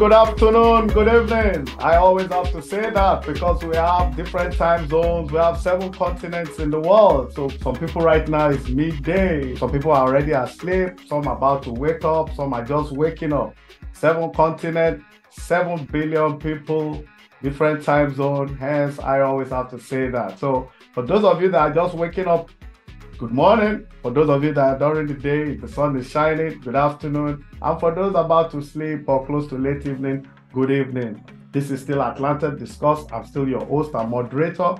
good afternoon, good evening. I always have to say that because we have different time zones. We have seven continents in the world. So some people right now is midday. Some people are already asleep. Some are about to wake up. Some are just waking up. Seven continents, seven billion people, different time zone. Hence, I always have to say that. So for those of you that are just waking up Good morning. For those of you that are during the day, the sun is shining, good afternoon. And for those about to sleep or close to late evening, good evening. This is still Atlanta Discuss. I'm still your host and moderator.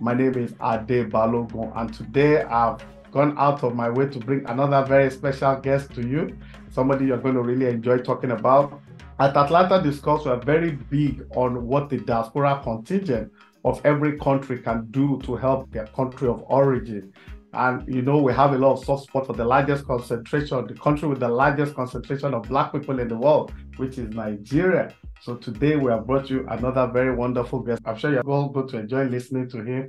My name is Ade Balogun, and today I've gone out of my way to bring another very special guest to you, somebody you're going to really enjoy talking about. At Atlanta Discuss, we're very big on what the diaspora contingent of every country can do to help their country of origin. And you know, we have a lot of soft spot for the largest concentration, the country with the largest concentration of black people in the world, which is Nigeria. So today we have brought you another very wonderful guest. I'm sure you're all going to enjoy listening to him.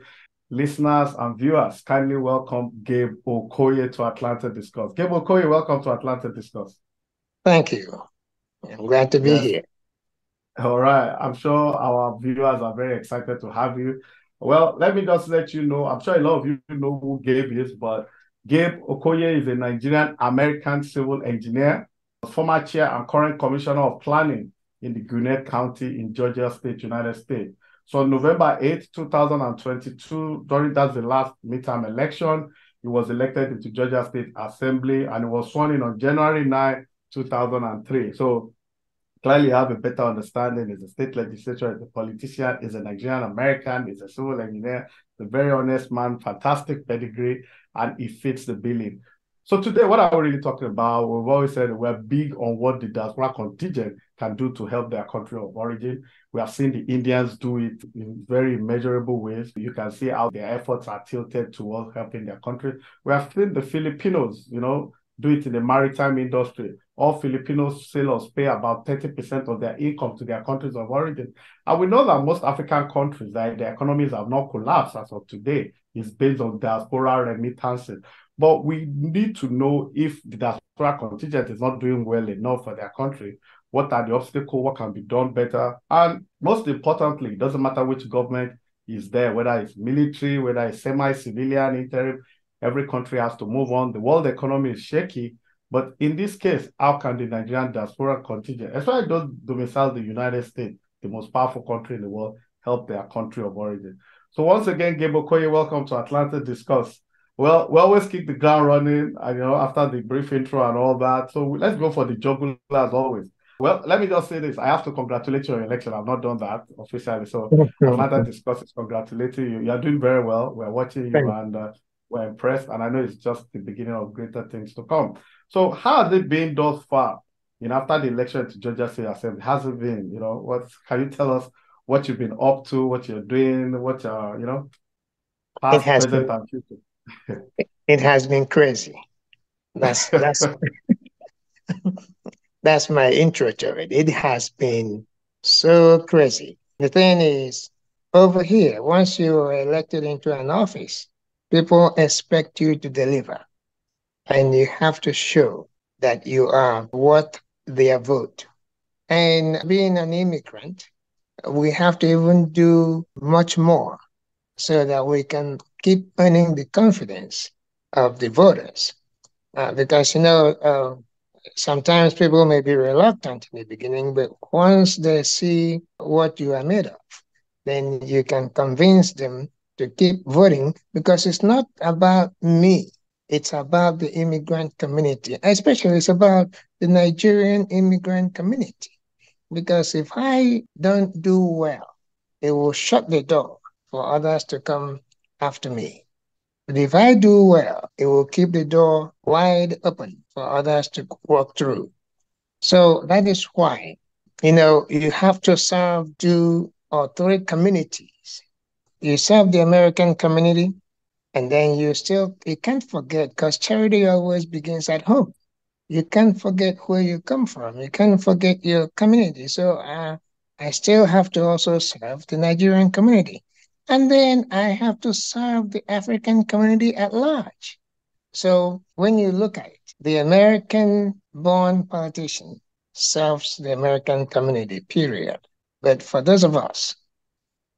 Listeners and viewers, kindly welcome Gabe Okoye to Atlanta Discuss. Gabe Okoye, welcome to Atlanta Discuss. Thank you. I'm glad to be yes. here. All right. I'm sure our viewers are very excited to have you. Well, let me just let you know. I'm sure a lot of you know who Gabe is, but Gabe Okoye is a Nigerian American civil engineer, former chair and current commissioner of planning in the Gwinnett County in Georgia State, United States. So on November 8, 2022, during that's the last midterm election, he was elected into Georgia State Assembly and he was sworn in on January 9, 2003. So clearly have a better understanding. Is a state legislature, is a politician, is a Nigerian American, is a civil engineer, a very honest man, fantastic pedigree, and he fits the billing. So today, what are we really talking about? We've always said we're big on what the diaspora contingent can do to help their country of origin. We have seen the Indians do it in very measurable ways. You can see how their efforts are tilted towards helping their country. We have seen the Filipinos, you know, do it in the maritime industry. All Filipino sailors pay about 30% of their income to their countries of origin. And we know that most African countries, their economies have not collapsed as of today, is based on diaspora remittances. But we need to know if the diaspora contingent is not doing well enough for their country. What are the obstacles? What can be done better? And most importantly, it doesn't matter which government is there, whether it's military, whether it's semi-civilian, interim, Every country has to move on. The world economy is shaky. But in this case, how can the Nigerian diaspora contingent, especially those domicile the United States, the most powerful country in the world, help their country of origin? So once again, Gabe Okoye, welcome to Atlanta Discuss. Well, we always keep the ground running, you know, after the brief intro and all that. So let's go for the jugular as always. Well, let me just say this. I have to congratulate you on your election. I've not done that officially. So Atlanta Discuss is congratulating you. You're doing very well. We're watching you and uh, we're impressed, and I know it's just the beginning of greater things to come. So, how has it been thus far? You know, after the election to Georgia State Assembly, has it been? You know, what can you tell us what you've been up to, what you're doing, what you're, you know, past, present, been, and future? it has been crazy. That's that's that's my intro to it. It has been so crazy. The thing is, over here, once you are elected into an office, People expect you to deliver, and you have to show that you are worth their vote. And being an immigrant, we have to even do much more so that we can keep earning the confidence of the voters. Uh, because, you know, uh, sometimes people may be reluctant in the beginning, but once they see what you are made of, then you can convince them to keep voting because it's not about me. It's about the immigrant community, especially it's about the Nigerian immigrant community. Because if I don't do well, it will shut the door for others to come after me. But if I do well, it will keep the door wide open for others to walk through. So that is why, you know, you have to serve two or three communities you serve the American community, and then you still you can't forget because charity always begins at home. You can't forget where you come from. You can't forget your community. So uh, I still have to also serve the Nigerian community, and then I have to serve the African community at large. So when you look at it, the American-born politician serves the American community, period. But for those of us,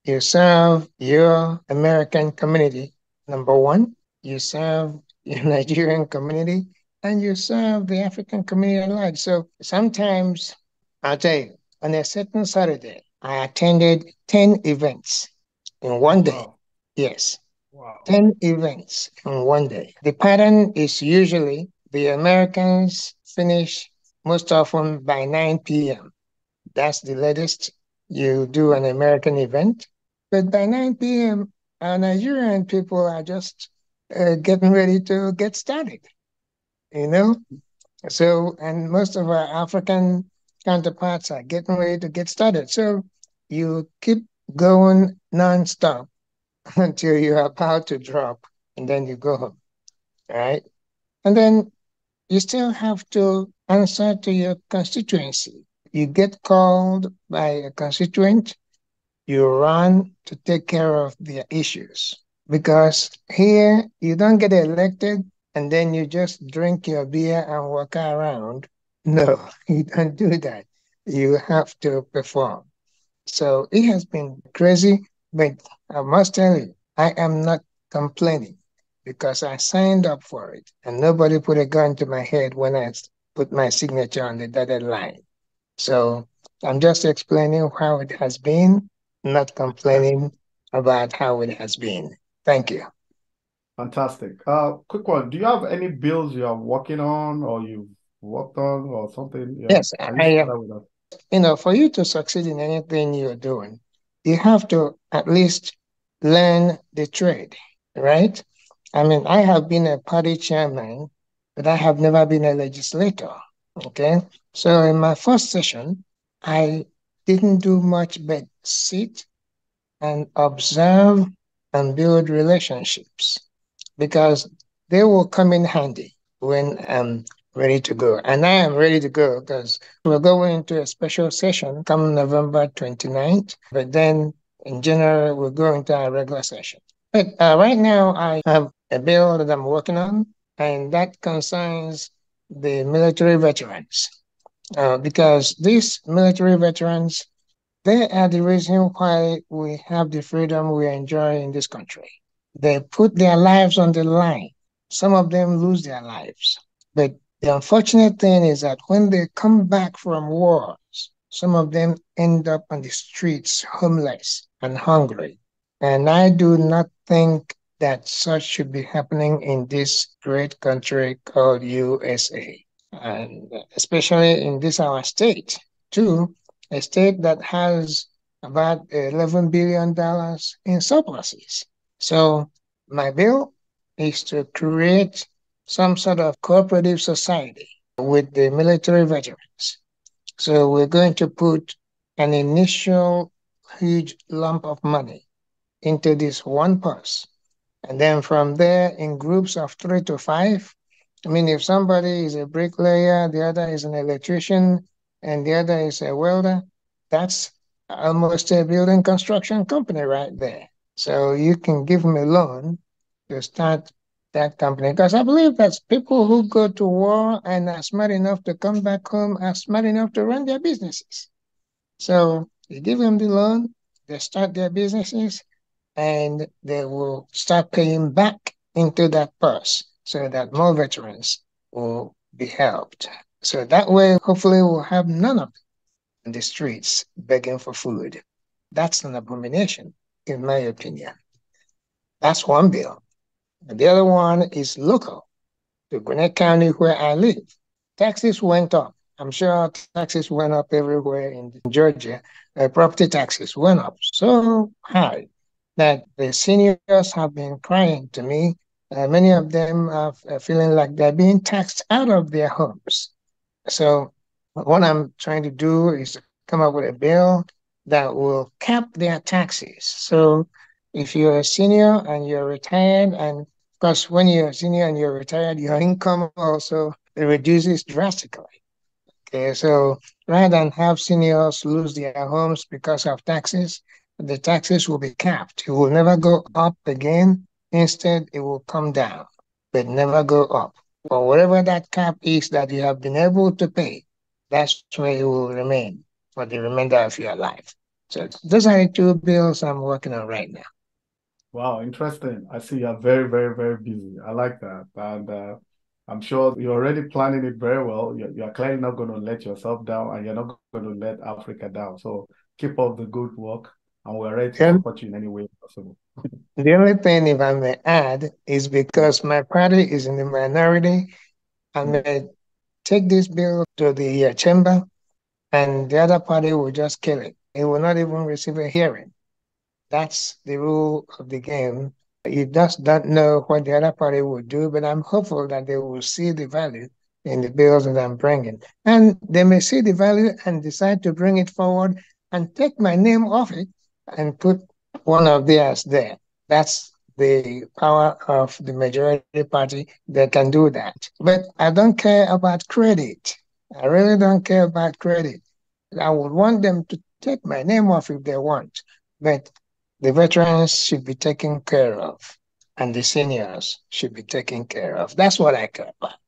you serve your American community, number one, you serve your Nigerian community, and you serve the African community alike. So sometimes, I'll tell you, on a certain Saturday, I attended 10 events in one day. Wow. Yes. Wow. 10 events in one day. The pattern is usually the Americans finish most often by 9 p.m. That's the latest you do an American event. But by 9 p.m., our Nigerian people are just uh, getting ready to get started, you know? So, and most of our African counterparts are getting ready to get started. So you keep going nonstop until you're about to drop, and then you go home, right? And then you still have to answer to your constituency. You get called by a constituent, you run to take care of their issues. Because here you don't get elected and then you just drink your beer and walk around. No, you don't do that. You have to perform. So it has been crazy, but I must tell you, I am not complaining because I signed up for it and nobody put a gun to my head when I put my signature on the dotted line. So I'm just explaining how it has been, not complaining about how it has been. Thank you. Fantastic. Uh, quick one. Do you have any bills you are working on or you've worked on or something? Yeah. Yes, I you share am. that with us? You know, for you to succeed in anything you're doing, you have to at least learn the trade, right? I mean, I have been a party chairman, but I have never been a legislator. Okay. So in my first session, I didn't do much but sit and observe and build relationships because they will come in handy when I'm ready to go. And I am ready to go because we're going into a special session come November 29th, but then in general, we're going to our regular session. But uh, right now, I have a bill that I'm working on, and that concerns the military veterans. Uh, because these military veterans, they are the reason why we have the freedom we enjoy in this country. They put their lives on the line. Some of them lose their lives. But the unfortunate thing is that when they come back from wars, some of them end up on the streets homeless and hungry. And I do not think that such should be happening in this great country called USA. And especially in this our state, too, a state that has about $11 billion in surpluses. So my bill is to create some sort of cooperative society with the military veterans. So we're going to put an initial huge lump of money into this one purse. And then from there, in groups of three to five, I mean, if somebody is a bricklayer, the other is an electrician, and the other is a welder, that's almost a building construction company right there. So you can give them a loan to start that company. Because I believe that people who go to war and are smart enough to come back home are smart enough to run their businesses. So you give them the loan, they start their businesses, and they will start paying back into that purse so that more veterans will be helped. So that way, hopefully, we'll have none of them in the streets begging for food. That's an abomination, in my opinion. That's one bill. And the other one is local to Gwinnett County, where I live. Taxes went up. I'm sure taxes went up everywhere in Georgia. Uh, property taxes went up so high that the seniors have been crying to me. Uh, many of them are feeling like they're being taxed out of their homes. So, what I'm trying to do is come up with a bill that will cap their taxes. So, if you're a senior and you're retired, and of course, when you're a senior and you're retired, your income also reduces drastically. Okay, so rather than have seniors lose their homes because of taxes, the taxes will be capped. It will never go up again. Instead, it will come down, but never go up. Or whatever that cap is that you have been able to pay, that's where it will remain for the remainder of your life. So those are the two bills I'm working on right now. Wow, interesting. I see you're very, very, very busy. I like that. And uh, I'm sure you're already planning it very well. You're, you're clearly not going to let yourself down and you're not going to let Africa down. So keep up the good work and we're ready to support you in any way possible. The only thing, if I may add, is because my party is in the minority, I may take this bill to the uh, chamber and the other party will just kill it. It will not even receive a hearing. That's the rule of the game. You just don't know what the other party will do, but I'm hopeful that they will see the value in the bills that I'm bringing. And they may see the value and decide to bring it forward and take my name off it and put one of theirs there. That's the power of the majority party. They can do that. But I don't care about credit. I really don't care about credit. I would want them to take my name off if they want. But the veterans should be taken care of and the seniors should be taken care of. That's what I care about.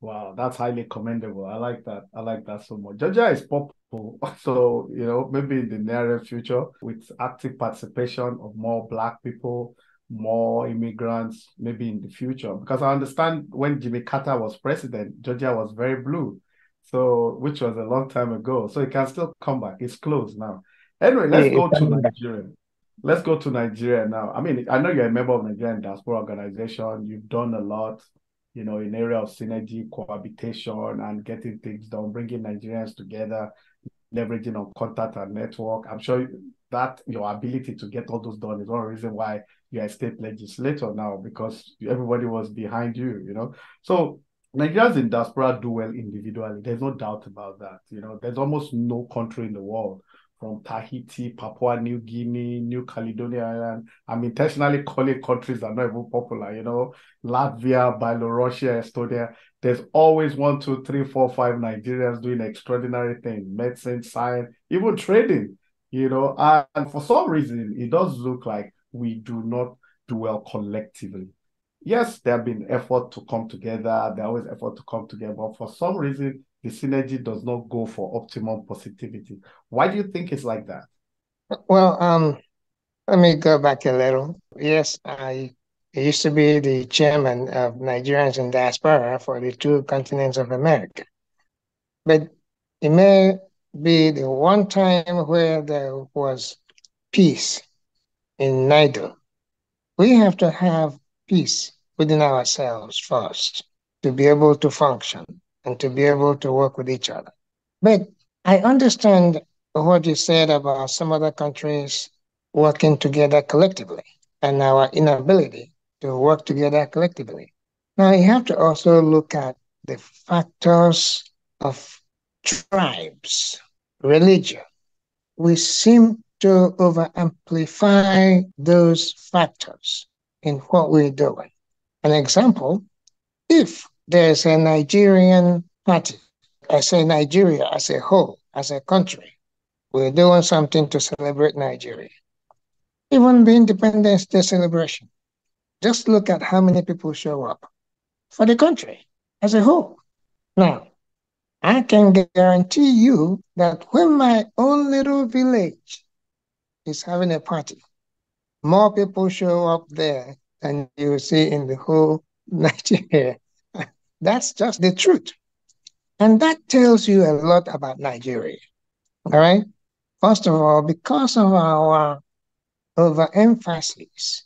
Wow, that's highly commendable. I like that. I like that so much. Georgia is popular. So, you know, maybe in the near future, with active participation of more Black people, more immigrants, maybe in the future. Because I understand when Jimmy Carter was president, Georgia was very blue. So, which was a long time ago. So it can still come back. It's closed now. Anyway, let's go to Nigeria. Let's go to Nigeria now. I mean, I know you're a member of Nigerian Diaspora Organization. You've done a lot you know, in area of synergy, cohabitation, and getting things done, bringing Nigerians together, leveraging on contact and network. I'm sure that your ability to get all those done is one reason why you're a state legislator now, because everybody was behind you, you know. So Nigerians in diaspora do well individually. There's no doubt about that. You know, there's almost no country in the world from Tahiti, Papua New Guinea, New Caledonia Island. I'm intentionally calling countries that are not even popular, you know, Latvia, Belarusia, Estonia. There's always one, two, three, four, five Nigerians doing extraordinary things, medicine, science, even trading, you know. And for some reason, it does look like we do not do well collectively. Yes, there have been effort to come together. There always effort to come together, but for some reason, the synergy does not go for optimum positivity. Why do you think it's like that? Well, um, let me go back a little. Yes, I used to be the chairman of Nigerians in diaspora for the two continents of America. But it may be the one time where there was peace in NIDO. We have to have peace within ourselves first to be able to function and to be able to work with each other. But I understand what you said about some other countries working together collectively and our inability to work together collectively. Now, you have to also look at the factors of tribes, religion. We seem to over amplify those factors in what we're doing. An example if there's a Nigerian party. I say Nigeria as a whole, as a country. We're doing something to celebrate Nigeria. Even the Independence Day celebration. Just look at how many people show up for the country as a whole. Now, I can guarantee you that when my own little village is having a party, more people show up there than you see in the whole Nigeria that's just the truth. And that tells you a lot about Nigeria. All right. First of all, because of our overemphasis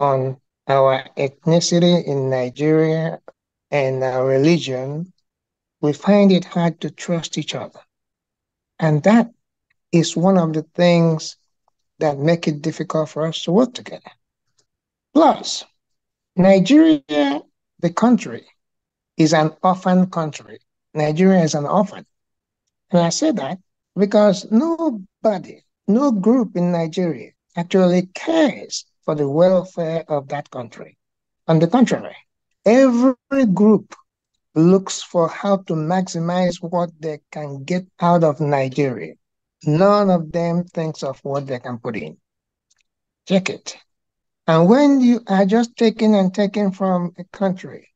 on our ethnicity in Nigeria and our religion, we find it hard to trust each other. And that is one of the things that make it difficult for us to work together. Plus, Nigeria, the country, is an orphan country. Nigeria is an orphan. And I say that because nobody, no group in Nigeria actually cares for the welfare of that country. On the contrary, every group looks for how to maximize what they can get out of Nigeria. None of them thinks of what they can put in. Check it. And when you are just taking and taking from a country,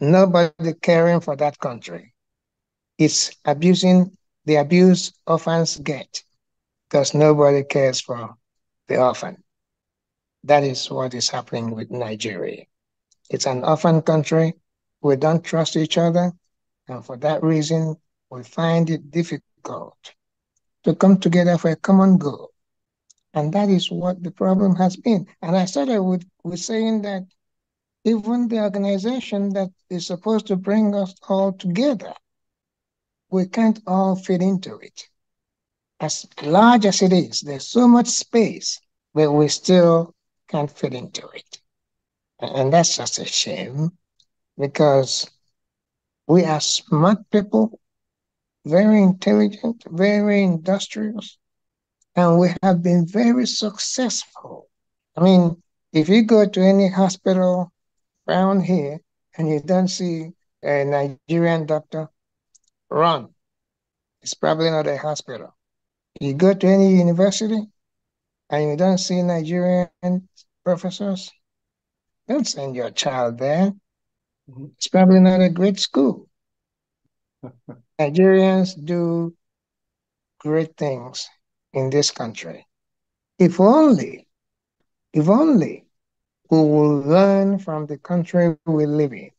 nobody caring for that country. it's abusing the abuse orphans get because nobody cares for the orphan. That is what is happening with Nigeria. It's an orphan country. We don't trust each other. And for that reason, we find it difficult to come together for a common goal. And that is what the problem has been. And I started with, with saying that even the organization that is supposed to bring us all together, we can't all fit into it. As large as it is, there's so much space, but we still can't fit into it. And that's just a shame because we are smart people, very intelligent, very industrious, and we have been very successful. I mean, if you go to any hospital around here and you don't see a Nigerian doctor, run. It's probably not a hospital. You go to any university and you don't see Nigerian professors, don't send your child there. It's probably not a great school. Nigerians do great things in this country. If only, if only we will learn from the country we live in.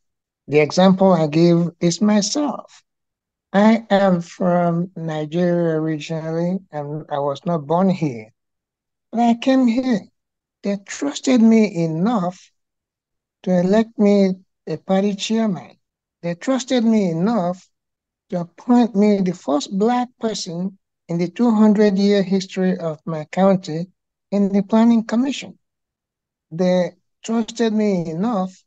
The example I give is myself. I am from Nigeria originally, and I was not born here. But I came here. They trusted me enough to elect me a party chairman. They trusted me enough to appoint me the first black person in the 200 year history of my county in the Planning Commission. They trusted me enough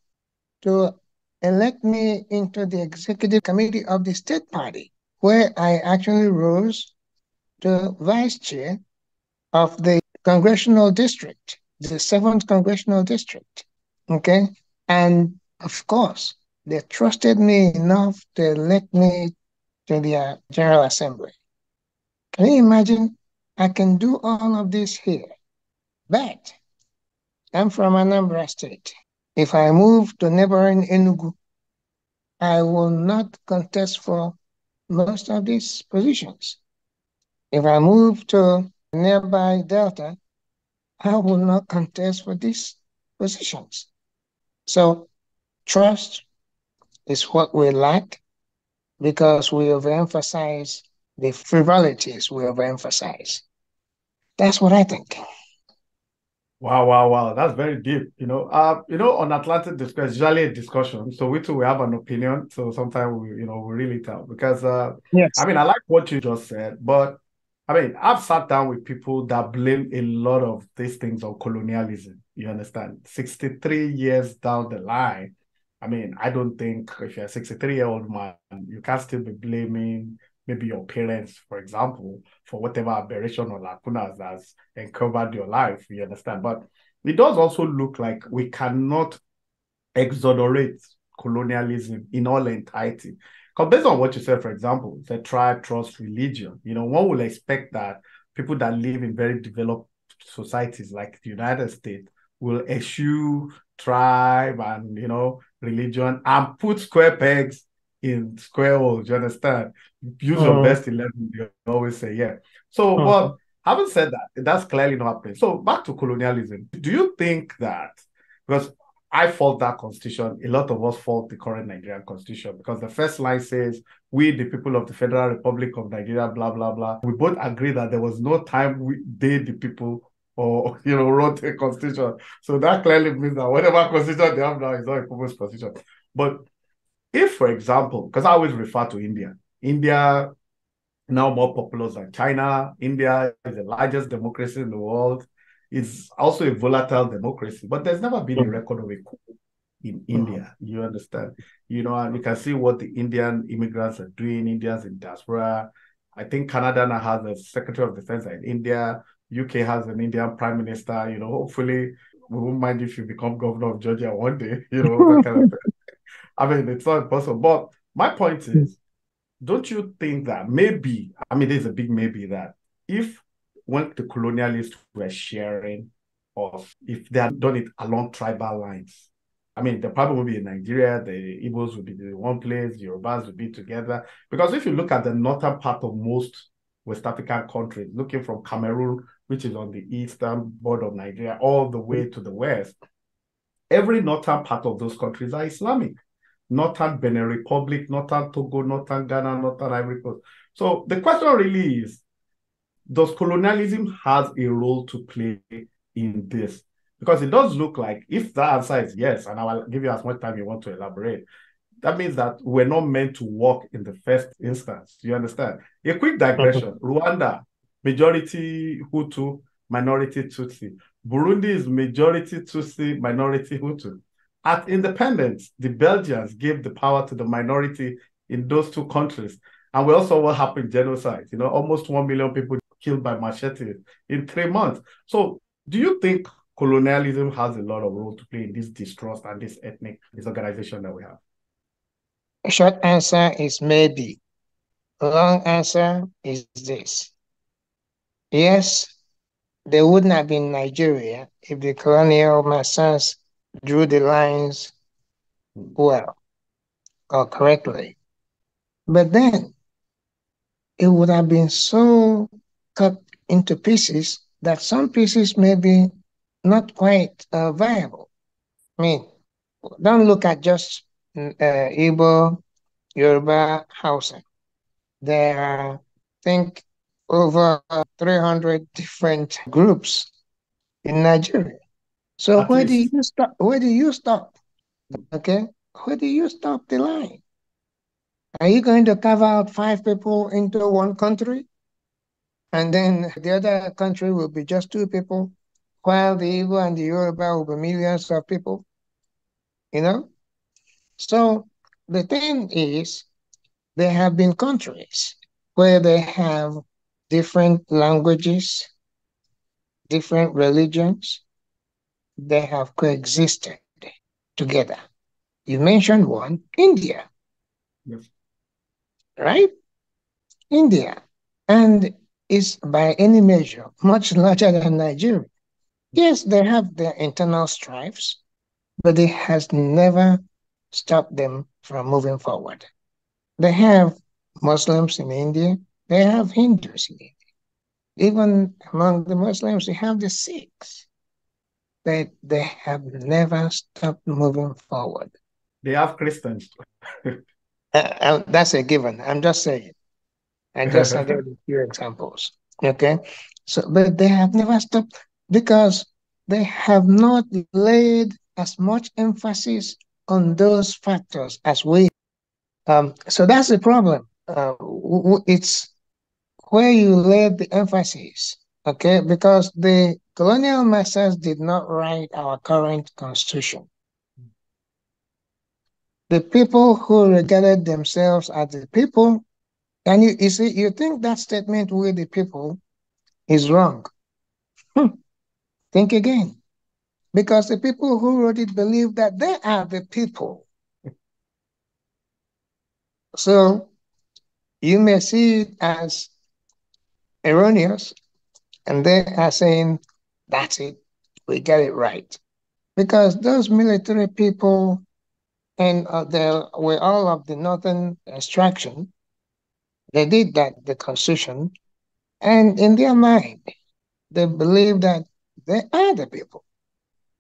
to elect me into the executive committee of the state party, where I actually rose to vice chair of the congressional district, the seventh congressional district. Okay. And of course, they trusted me enough to elect me to the General Assembly. Can you imagine? I can do all of this here, but I'm from Anambra State. If I move to neighboring Enugu, I will not contest for most of these positions. If I move to nearby Delta, I will not contest for these positions. So trust is what we lack because we overemphasize the frivolities we overemphasize. That's what I think. Wow, wow, wow. That's very deep. You know, uh, you know, on Atlantic discourse, usually a discussion. So we too we have an opinion. So sometimes we, you know, we really tell because uh yes. I mean I like what you just said, but I mean, I've sat down with people that blame a lot of these things on colonialism. You understand? 63 years down the line, I mean, I don't think if you're a 63 year old man, you can still be blaming maybe your parents, for example, for whatever aberration or lacunas that's uncovered your life. You understand? But it does also look like we cannot exonerate colonialism in all entirety. Because based on what you said, for example, the tribe, trust, religion, you know, one will expect that people that live in very developed societies like the United States will eschew tribe and, you know, religion and put square pegs in square holes. You understand? Use your uh-huh. best 11. You always say, yeah. So, uh-huh. but having said that, that's clearly not happening. So, back to colonialism. Do you think that, because I fault that constitution, a lot of us fault the current Nigerian constitution because the first line says, We, the people of the Federal Republic of Nigeria, blah, blah, blah. We both agree that there was no time we, they, the people, or you know wrote a constitution. So that clearly means that whatever constitution they have now is not a people's constitution. But if, for example, because I always refer to India, India now more populous than China. India is the largest democracy in the world. It's also a volatile democracy, but there's never been a mm-hmm. record of a coup in India. Mm-hmm. You understand? You know, and you can see what the Indian immigrants are doing, Indians in diaspora. I think Canada now has a Secretary of Defense in India. UK has an Indian prime minister. You know, hopefully we won't mind if you become governor of Georgia one day. You know, kind of I mean, it's not possible. But my point is, don't you think that maybe, I mean, there's a big maybe that if when the colonialists were sharing, or if they had done it along tribal lines, I mean, the problem would be in Nigeria, the Igbos would be in one place, the Yorubas would be together. Because if you look at the northern part of most West African countries, looking from Cameroon, which is on the eastern border of Nigeria, all the way to the west, every northern part of those countries are Islamic. Northern Benin Republic, Northern Togo, Northern Ghana, Northern Ivory Coast. So the question really is, does colonialism has a role to play in this? Because it does look like if the answer is yes, and I will give you as much time you want to elaborate, that means that we're not meant to work in the first instance. You understand? A quick digression. Mm-hmm. Rwanda, majority Hutu, minority Tutsi. Burundi is majority Tutsi, minority Hutu. At independence, the Belgians gave the power to the minority in those two countries. And we also what happened genocide, you know, almost 1 million people killed by machetes in three months. So do you think colonialism has a lot of role to play in this distrust and this ethnic disorganization that we have? Short answer is maybe. A long answer is this. Yes, there wouldn't have been Nigeria if the colonial masters drew the lines well or correctly. But then it would have been so cut into pieces that some pieces may be not quite uh, viable. I mean, don't look at just uh, Igbo, Yoruba, Hausa. There are, I think, over 300 different groups in Nigeria. So At where do you stop? Where do you stop? Okay, where do you stop the line? Are you going to carve out five people into one country? And then the other country will be just two people, while the Igbo and the Yoruba will be millions of people. You know? So the thing is, there have been countries where they have different languages, different religions, they have coexisted together. You mentioned one, India. Yes. Right? India. And is by any measure much larger than Nigeria. Yes, they have their internal strifes, but it has never stopped them from moving forward. They have Muslims in India, they have Hindus in India. Even among the Muslims, they have the Sikhs. They, they have never stopped moving forward. They have Christians. Uh, uh, that's a given. I'm just saying. I just cited a few examples. Okay. So, but they have never stopped because they have not laid as much emphasis on those factors as we. Um, so that's the problem. Uh, it's where you laid the emphasis. Okay, because the colonial masters did not write our current constitution. The people who regarded themselves as the people and you, you see, you think that statement, with the people, is wrong. Hmm. Think again. Because the people who wrote it believe that they are the people. So you may see it as erroneous, and they are saying, that's it, we get it right. Because those military people and uh, they were all of the northern extraction they did that, the constitution, and in their mind, they believe that they are the people.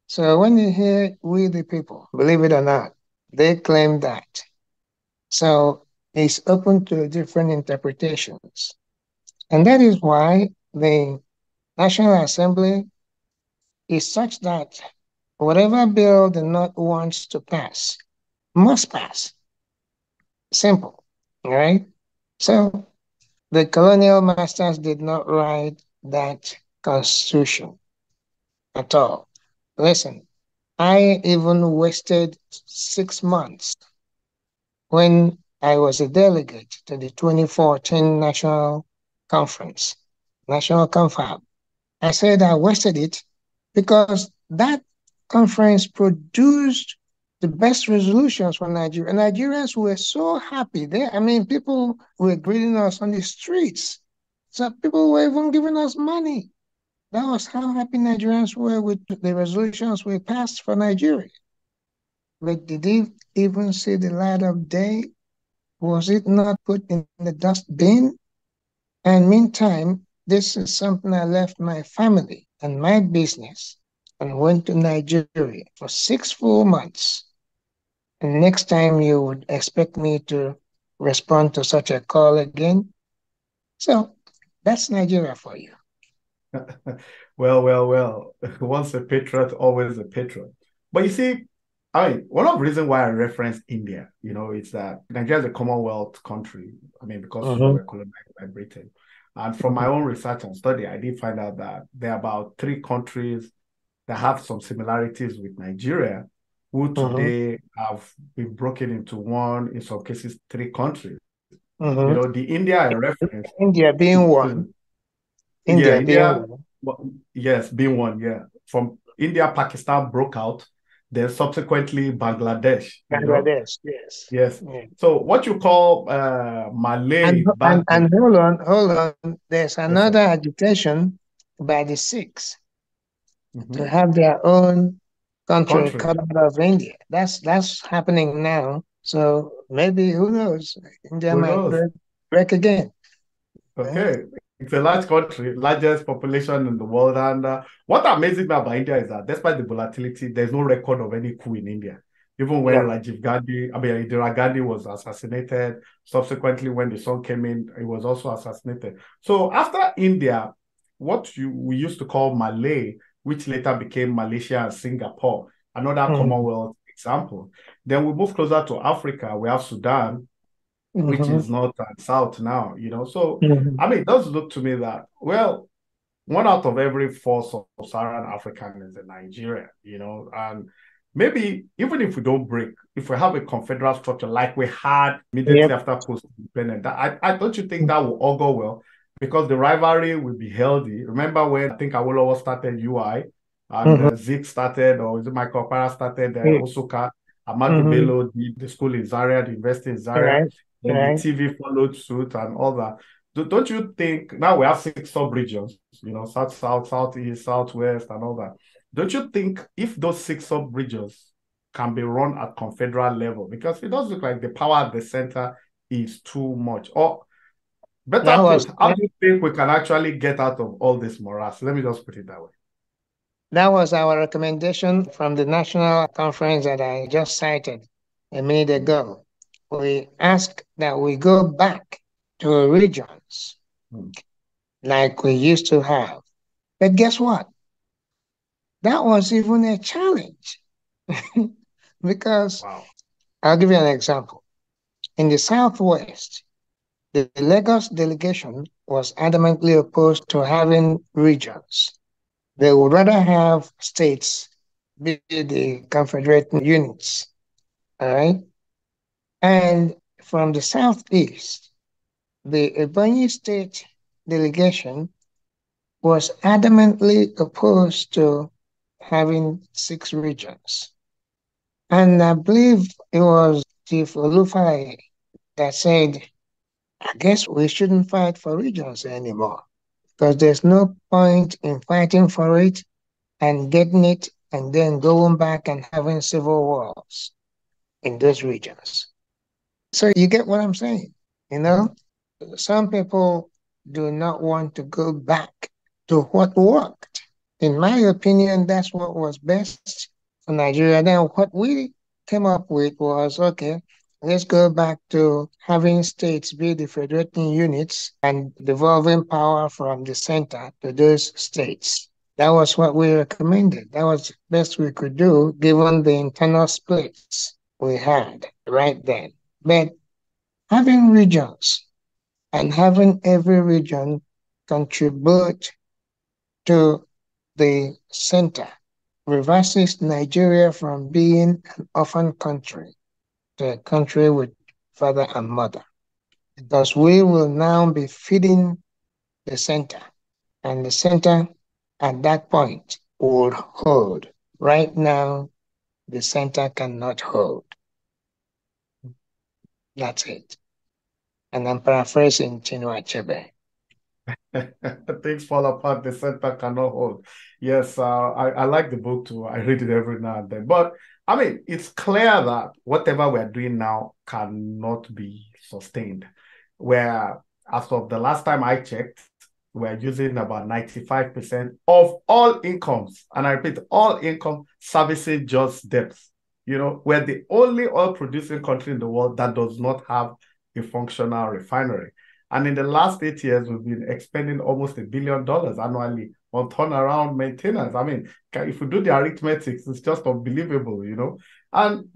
So when you hear we the people, believe it or not, they claim that. So it's open to different interpretations. And that is why the National Assembly is such that whatever bill the North wants to pass must pass. Simple, right? So the colonial masters did not write that constitution at all. Listen, I even wasted six months when I was a delegate to the 2014 National Conference, National Confab. I said I wasted it because that conference produced the best resolutions for Nigeria. And Nigerians were so happy. They, I mean, people were greeting us on the streets. So people were even giving us money. That was how happy Nigerians were with the resolutions we passed for Nigeria. but did it even see the light of day? Was it not put in the dustbin? And meantime, this is something I left my family and my business and went to Nigeria for six full months. And next time you would expect me to respond to such a call again. So that's Nigeria for you. well, well, well. Once a patriot, always a patriot. But you see, I mean, one of the reasons why I reference India, you know, it's that Nigeria is a Commonwealth country. I mean, because uh-huh. we were colonized by Britain. And from my own research and study, I did find out that there are about three countries that have some similarities with Nigeria, who today uh-huh. have been broken into one, in some cases, three countries. Uh-huh. You know, the India I reference. India being one. India, yeah, India being one. Yes, being one, yeah. From India, Pakistan broke out then subsequently Bangladesh. Bangladesh, yes. Yes. Yeah. So what you call uh, Malay. And, and, and, hold on, hold on. There's another agitation by the Sikhs mm-hmm. to have their own country, country. out of India. That's that's happening now. So maybe who knows? India who might knows? Break, break again. Okay. It's a large country, largest population in the world. And uh, what amazes me about India is that despite the volatility, there's no record of any coup in India. Even when yeah. Rajiv Gandhi, I mean, Indira Gandhi was assassinated. Subsequently, when the son came in, he was also assassinated. So after India, what you we used to call Malay, which later became Malaysia and Singapore, another mm. Commonwealth example. Then we move closer to Africa. We have Sudan, mm-hmm. which is north and south now, you know. So, mm-hmm. I mean, it does look to me that, well, one out of every four sub-Saharan African is in Nigeria, you know, and maybe even if we don't break, if we have a confederal structure like we had immediately yep. after post-independence, I, I don't you think that will all go well? Because the rivalry will be healthy. Remember when I think Awolowo started UI and mm-hmm. uh, Zik started, or is it Michael Okpara started uh, mm-hmm. Ahmadu mm-hmm. Bello did the school in Zaria, the university in Zaria. Right. Then right. the TV followed suit and all that. Do, don't you think now we have six sub regions, you know, south, south, South, southeast, southwest, and all that? Don't you think if those six sub regions can be run at confederal level, because it does look like the power at the center is too much, or better was, put, how do you think we can actually get out of all this morass? Let me just put it that way. That was our recommendation from the national conference that I just cited a minute ago we ask that we go back to regions mm. like we used to have. But guess what? That was even a challenge because wow. I'll give you an example. In the Southwest, the Lagos delegation was adamantly opposed to having regions. They would rather have states be the Confederate units. All right. And from the southeast, the Ebonyi State delegation was adamantly opposed to having six regions. And I believe it was Chief Olu Falae that said, I guess we shouldn't fight for regions anymore because there's no point in fighting for it and getting it and then going back and having civil wars in those regions. So you get what I'm saying? You know, some people do not want to go back to what worked. In my opinion, that's what was best for Nigeria. Then what we came up with was okay, let's go back to having states be the federating units and devolving power from the center to those states. That was what we recommended. That was the best we could do given the internal splits we had right then. But having regions and having every region contribute to the center reverses Nigeria from being an orphan country a country with father and mother. Because we will now be feeding the center, and the center at that point would hold. Right now, the center cannot hold. That's it. And I'm paraphrasing Chinua Achebe. Things fall apart, the center cannot hold. Yes, uh, I, I like the book too. I read it every now and then. But I mean, it's clear that whatever we're doing now cannot be sustained. Where, as of the last time I checked, we're using about 95% of all incomes. And I repeat, all income servicing just debts. You know, we're the only oil producing country in the world that does not have a functional refinery. And in the last eight years, we've been expending almost a billion dollars annually on turnaround maintenance. I mean, if you do the arithmetics, it's just unbelievable, you know. And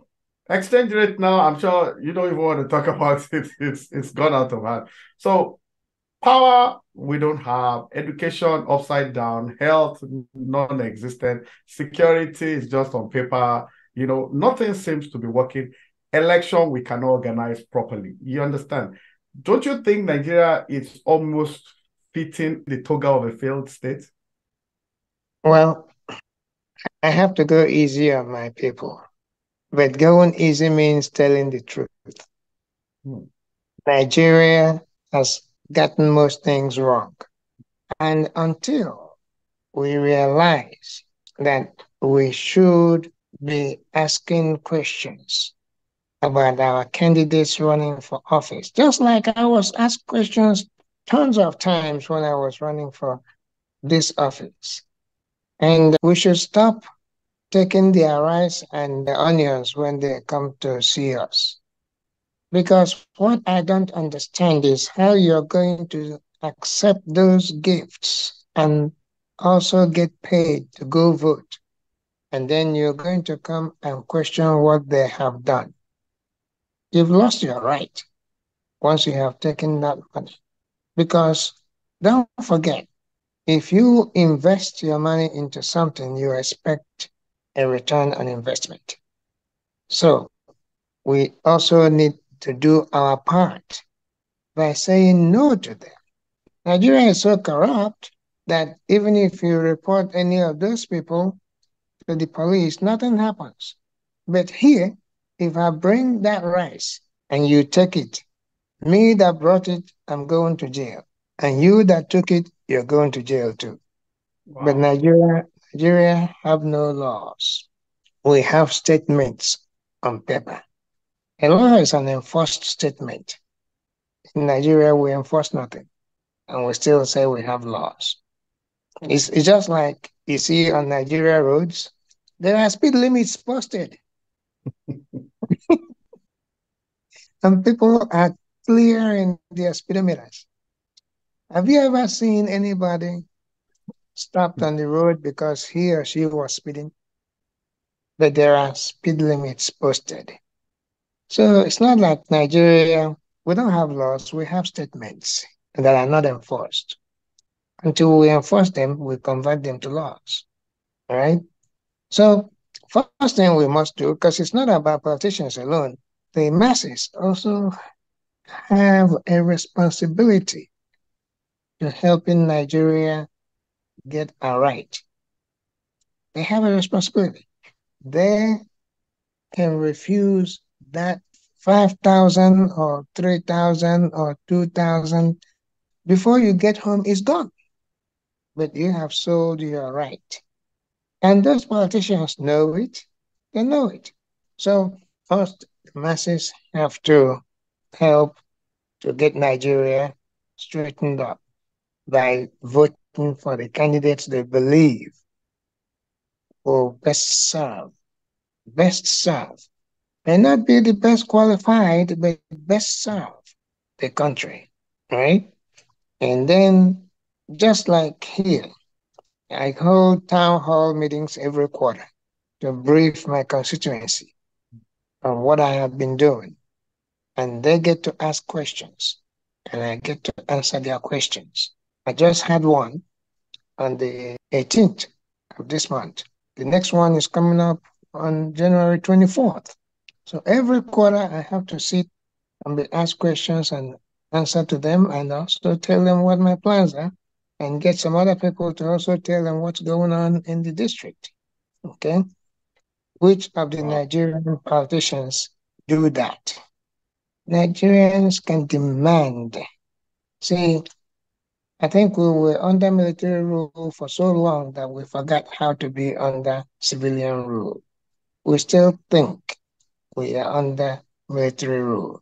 exchange rate now, I'm sure you don't even want to talk about it. It's it's gone out of hand. So power we don't have, education upside down, health non-existent, security is just on paper. You know, nothing seems to be working. Election we cannot organize properly. You understand? Don't you think Nigeria is almost fitting the toga of a failed state? Well, I have to go easy on my people. But going easy means telling the truth. Hmm. Nigeria has gotten most things wrong. And until we realize that we should be asking questions about our candidates running for office, just like I was asked questions tons of times when I was running for this office. And we should stop taking their rice and the onions when they come to see us. Because what I don't understand is how you're going to accept those gifts and also get paid to go vote. And then you're going to come and question what they have done. You've lost your right once you have taken that money. Because don't forget, if you invest your money into something, you expect a return on investment. So we also need to do our part by saying no to them. Nigeria is so corrupt that even if you report any of those people to the police, nothing happens. But here, if I bring that rice and you take it, me that brought it, I'm going to jail. And you that took it, you're going to jail too. Wow. But Nigeria, Nigeria have no laws. We have statements on paper. A law is an enforced statement. In Nigeria, we enforce nothing, and we still say we have laws. It's, it's just like you see on Nigeria roads, there are speed limits posted. and people are clear in their speedometers. Have you ever seen anybody stopped on the road because he or she was speeding? But there are speed limits posted. So it's not like Nigeria, we don't have laws, we have statements that are not enforced. Until we enforce them, we convert them to laws. All right? So, first thing we must do, because it's not about politicians alone, the masses also have a responsibility to helping Nigeria get a right. They have a responsibility. They can refuse that 5,000 or 3,000 or 2,000 before you get home is gone. But you have sold your right. And those politicians know it. They know it. So first, the masses have to help to get Nigeria straightened up by voting for the candidates they believe will best serve, best serve may not be the best qualified, but best serve the country, right? And then, just like here, I hold town hall meetings every quarter to brief my constituency on what I have been doing. And they get to ask questions, and I get to answer their questions. I just had one on the 18th of this month. The next one is coming up on January 24th. So every quarter I have to sit and be asked questions and answer to them and also tell them what my plans are and get some other people to also tell them what's going on in the district. Okay? Which of the Nigerian politicians do that? Nigerians can demand. See, I think we were under military rule for so long that we forgot how to be under civilian rule. We still think we are under military rule.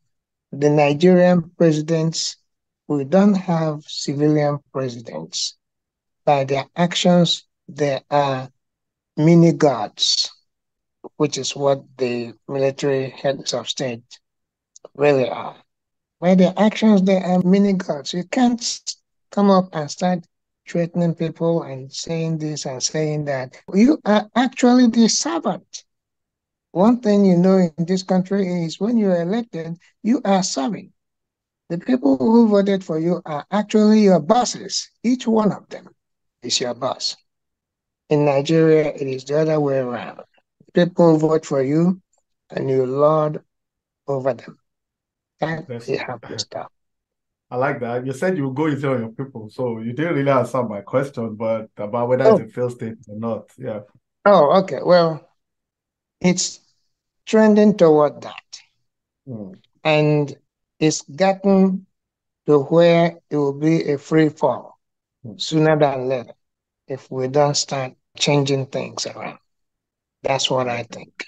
The Nigerian presidents, we don't have civilian presidents. By their actions, they are mini gods, which is what the military heads of state really are. By their actions, they are mini gods. You can't come up and start threatening people and saying this and saying that. You are actually the servant. One thing you know in this country is when you're elected, you are serving. The people who voted for you are actually your bosses. Each one of them is your boss. In Nigeria, it is the other way around. People vote for you and you lord over them. That is how to stop. I like that. You said you go easy on your people, so you didn't really answer my question, but about whether oh. it's a failed state or not. Yeah. Oh, okay. Well, it's trending toward that, mm. and it's gotten to where it will be a free fall mm. sooner than later if we don't start changing things around. That's what I think.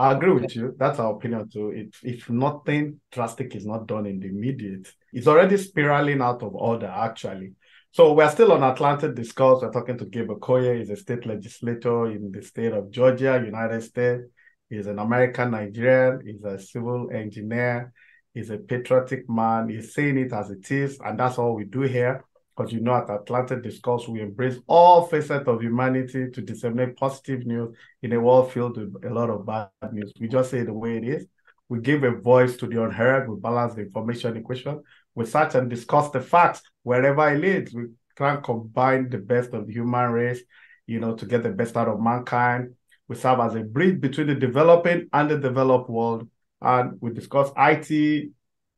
I agree with you. That's our opinion too. If if nothing drastic is not done in the immediate, it's already spiraling out of order, actually. So we're still on Atlantic Discourse. We're talking to Gabe Okoye. He's a state legislator in the state of Georgia, United States. He's an American Nigerian. He's a civil engineer. He's a patriotic man. He's saying it as it is, and that's all we do here because you know at Atlantic Discourse, we embrace all facets of humanity to disseminate positive news in a world filled with a lot of bad news. We just say the way it is. We give a voice to the unheard. We balance the information equation. We search and discuss the facts wherever it leads. We try and combine the best of the human race, you know, to get the best out of mankind. We serve as a bridge between the developing and the developed world. And we discuss IT,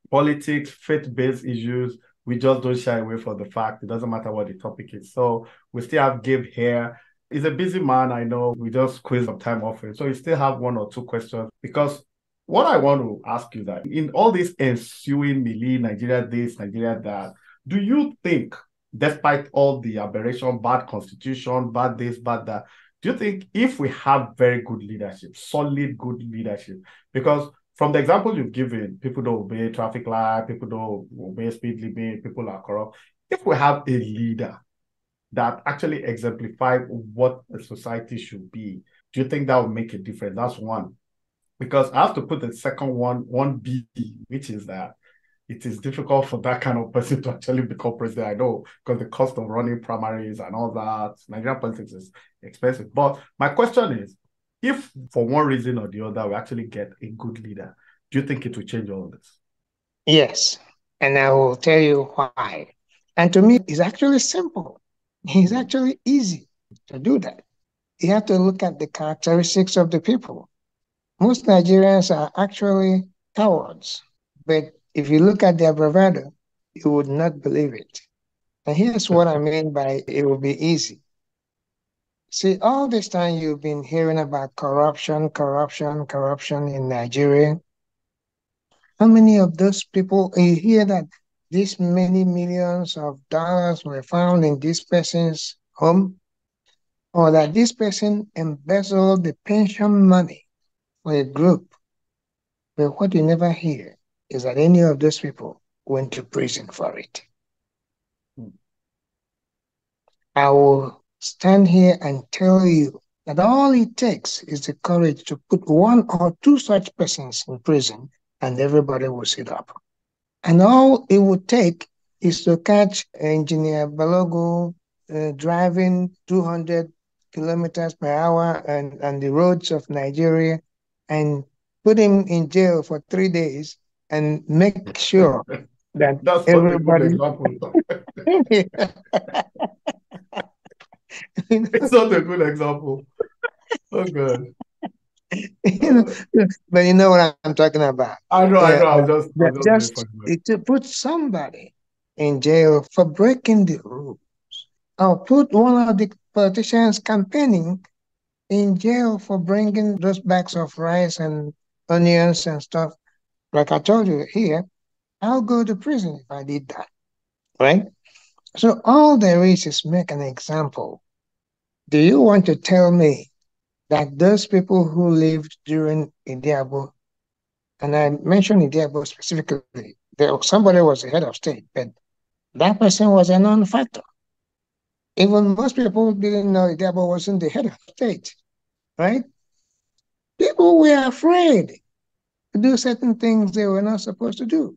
politics, faith-based issues, we just don't shy away from the fact. It doesn't matter what the topic is. So we still have Gabe here. He's a busy man, I know. We just squeeze some time off it. So we still have one or two questions because what I want to ask you that in all this ensuing Millie, Nigeria this, Nigeria that, do you think, despite all the aberration, bad constitution, bad this, bad that, do you think if we have very good leadership, solid good leadership, because from the example you've given, people don't obey traffic light, people don't obey speed limit, people are corrupt. If we have a leader that actually exemplifies what a society should be, do you think that would make a difference? That's one. Because I have to put the second one, one B, which is that it is difficult for that kind of person to actually become president. I know because the cost of running primaries and all that, Nigerian politics is expensive. But my question is, if for one reason or the other we actually get a good leader, do you think it will change all this? Yes, and I will tell you why. And to me, it's actually simple. It's actually easy to do that. You have to look at the characteristics of the people. Most Nigerians are actually cowards, but if you look at their bravado, you would not believe it. And here's what I mean by it will be easy. See, all this time you've been hearing about corruption, corruption, corruption in Nigeria. How many of those people, you hear that these many millions of dollars were found in this person's home, or that this person embezzled the pension money for a group. But what you never hear is that any of those people went to prison for it. Hmm. I will stand here and tell you that all it takes is the courage to put one or two such persons in prison and everybody will sit up. And all it would take is to catch Engineer Balogun uh, driving 200 kilometers per hour and on the roads of Nigeria and put him in jail for three days and make sure that That's everybody. it's not a good example. Oh god. you know, but you know what I'm talking about. I know, I know. I just, I just, just to put somebody in jail for breaking the rules, or put one of the politicians campaigning in jail for bringing those bags of rice and onions and stuff. Like I told you here, I'll go to prison if I did that, right? So all there is is make an example. Do you want to tell me that those people who lived during Idiagbon, and I mentioned Idiagbon specifically, there somebody was the head of state, but that person was a non-factor. Even most people didn't know Idiagbon wasn't the head of state, right? People were afraid to do certain things they were not supposed to do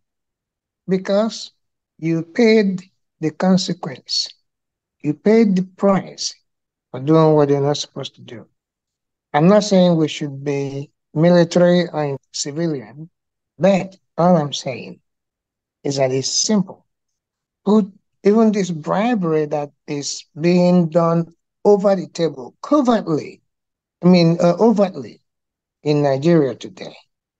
because you paid the consequence. You paid the price for doing what you're not supposed to do. I'm not saying we should be military or civilian, but all I'm saying is that it's simple. Put even this bribery that is being done over the table, covertly, I mean, uh, overtly in Nigeria today.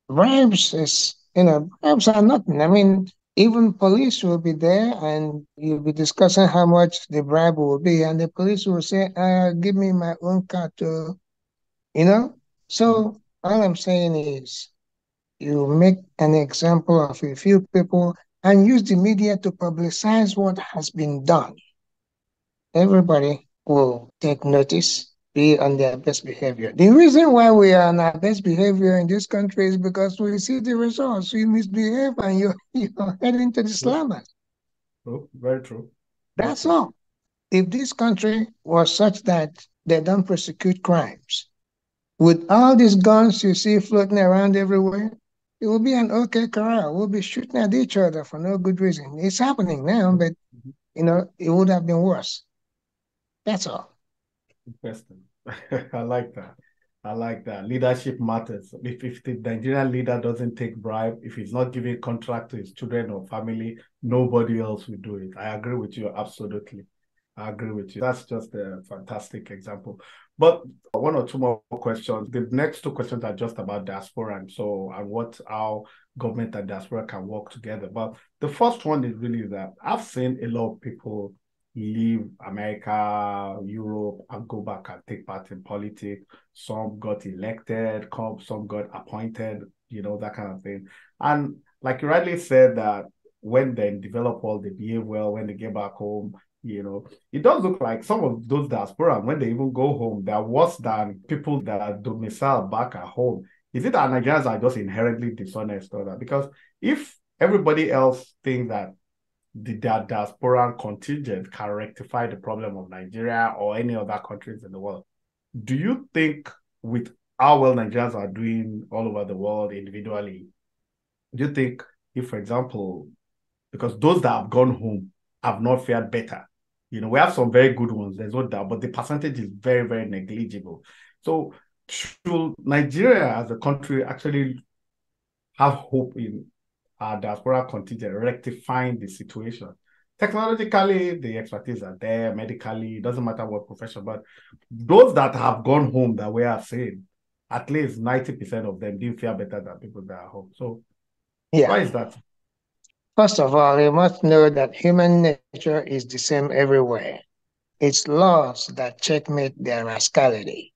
Bribes is, you know, bribes are nothing. I mean, even police will be there and you'll be discussing how much the bribe will be, and the police will say, uh, give me my own car to, you know? So all I'm saying is you make an example of a few people and use the media to publicize what has been done. Everybody will take notice be on their best behavior. The reason why we are on our best behavior in this country is because we see the results. You misbehave and you're, you're heading to the slammers. True. Very true. That's true. all. If this country was such that they don't prosecute crimes, with all these guns you see floating around everywhere, it will be an okay corral. We'll be shooting at each other for no good reason. It's happening now, but mm-hmm. you know, it would have been worse. That's all. Interesting. I like that. I like that. Leadership matters. If, if the Nigerian leader doesn't take bribe, if he's not giving contract to his children or family, nobody else will do it. I agree with you absolutely. I agree with you. That's just a fantastic example. But one or two more questions. The next two questions are just about diaspora and so and what how government and diaspora can work together. But the first one is really that I've seen a lot of people leave America, Europe, and go back and take part in politics. Some got elected, some got appointed, you know, that kind of thing. And like you rightly said, that when they develop well, they behave well, when they get back home, you know, it does look like some of those diaspora, when they even go home, they're worse than people that are domiciled back at home. Is it that Nigerians are just inherently dishonest or that? Because if everybody else thinks that the diaspora contingent can rectify the problem of Nigeria or any other countries in the world. Do you think, with how well Nigerians are doing all over the world individually, do you think if, for example, because those that have gone home have not fared better, you know, we have some very good ones, there's no doubt, but the percentage is very, very negligible. So, should Nigeria as a country actually have hope in our diaspora contingent rectifying the situation. Technologically, the expertise are there, medically, it doesn't matter what profession, but those that have gone home that we are saying, at least 90% of them didn't feel better than people that are home. So yeah. why is that? First of all, you must know that human nature is the same everywhere. It's laws that checkmate their rascality.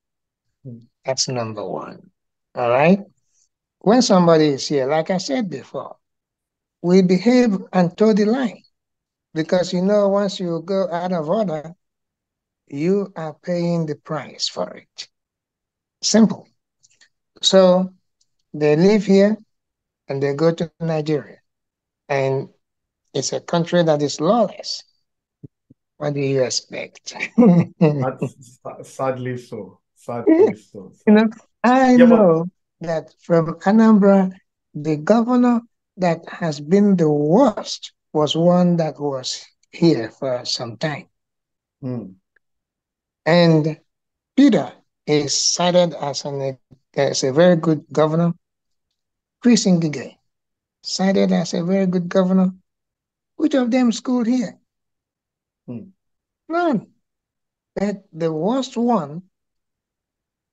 That's number one. All right? When somebody is here, like I said before, we behave and toe the line. Because you know, once you go out of order, you are paying the price for it. Simple. So they live here and they go to Nigeria. And it's a country that is lawless. What do you expect? sadly so. Sadly so. You know, I yeah, know but... that from Anambra, the governor that has been the worst was one that was here for some time. Mm. And Peter is cited as, an, as a very good governor. Chris Ngige, cited as a very good governor. Which of them schooled here? Mm. None. But the worst one,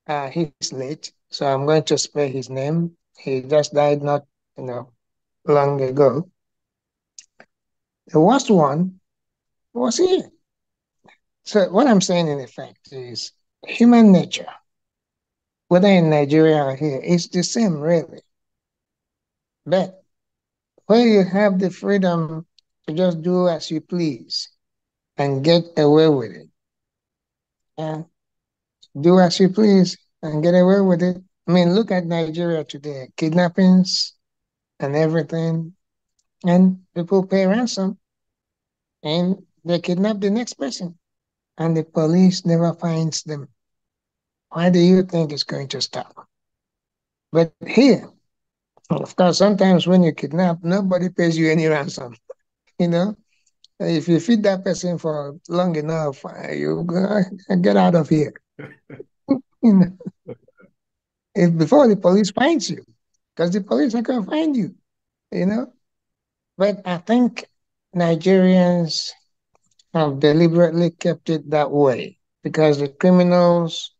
uh, he's late, so I'm going to spare his name. He just died not, you know, long ago. The worst one was here. So what I'm saying in effect is human nature, whether in Nigeria or here, is the same really. But where you have the freedom to just do as you please, and get away with it. And do as you please and get away with it. I mean, look at Nigeria today kidnappings and everything. And people pay ransom and they kidnap the next person. And the police never finds them. Why do you think it's going to stop? But here, of course, sometimes when you kidnap, nobody pays you any ransom. You know, if you feed that person for long enough, uh, you get out of here. you know? if before the police finds you, because the police are going to find you, you know. But I think Nigerians have deliberately kept it that way because the criminals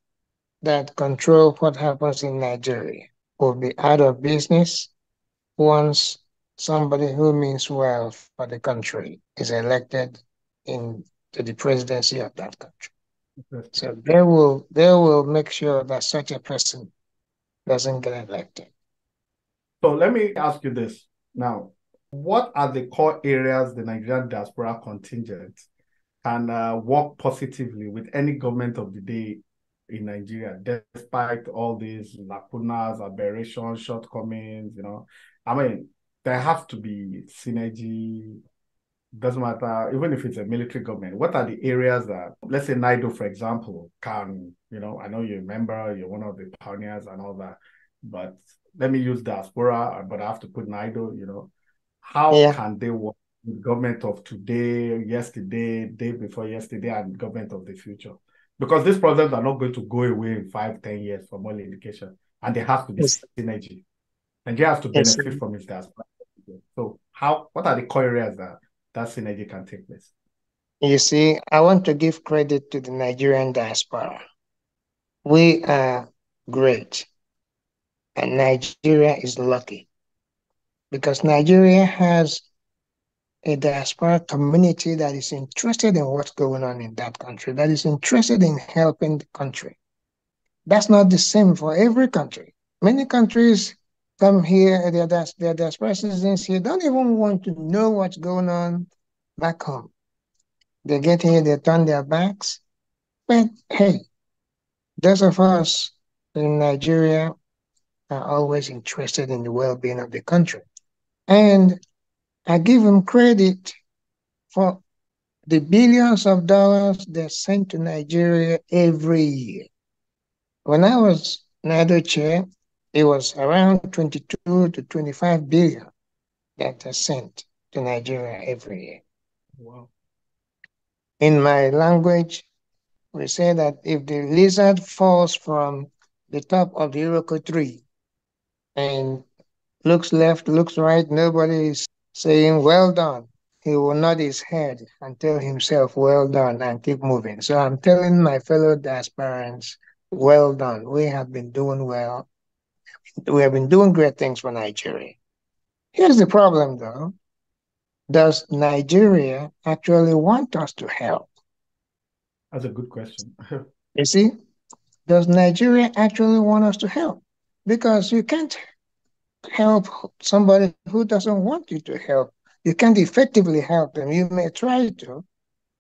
that control what happens in Nigeria will be out of business once somebody who means well for the country is elected into the presidency of that country. So they will they will make sure that such a person doesn't get elected. So let me ask you this now. What are the core areas the Nigerian diaspora contingent can uh, work positively with any government of the day in Nigeria, despite all these lacunas, aberrations, shortcomings, you know? I mean, there has to be synergy. Doesn't matter, even if it's a military government. What are the areas that, let's say, NIDO, for example, can, you know, I know you're a member, you're one of the pioneers and all that, but let me use diaspora, but I have to put NIDO, you know, how yeah. can they work with government of today, yesterday, day before yesterday, and government of the future? Because these problems are not going to go away in five, ten years from all education, and there has to be yes. synergy. Nigeria has to benefit yes. from its diaspora. So how what are the core areas that that synergy can take place? You see, I want to give credit to the Nigerian diaspora. We are great. And Nigeria is lucky because Nigeria has a diaspora community that is interested in what's going on in that country, that is interested in helping the country. That's not the same for every country. Many countries come here, they're, they're diaspora citizens here, don't even want to know what's going on back home. They get here, they turn their backs. But hey, those of us in Nigeria are always interested in the well-being of the country. And I give them credit for the billions of dollars they send to Nigeria every year. When I was NIDO chair, it was around 22 to 25 billion that are sent to Nigeria every year. Wow. In my language, we say that if the lizard falls from the top of the Iroko tree and looks left, looks right, nobody is saying, well done. He will nod his head and tell himself, well done, and keep moving. So I'm telling my fellow diasporans, well done. We have been doing well we have been doing great things for Nigeria. Here's the problem, though. Does Nigeria actually want us to help? That's a good question. you see, does Nigeria actually want us to help? Because you can't help somebody who doesn't want you to help. You can't effectively help them. You may try to,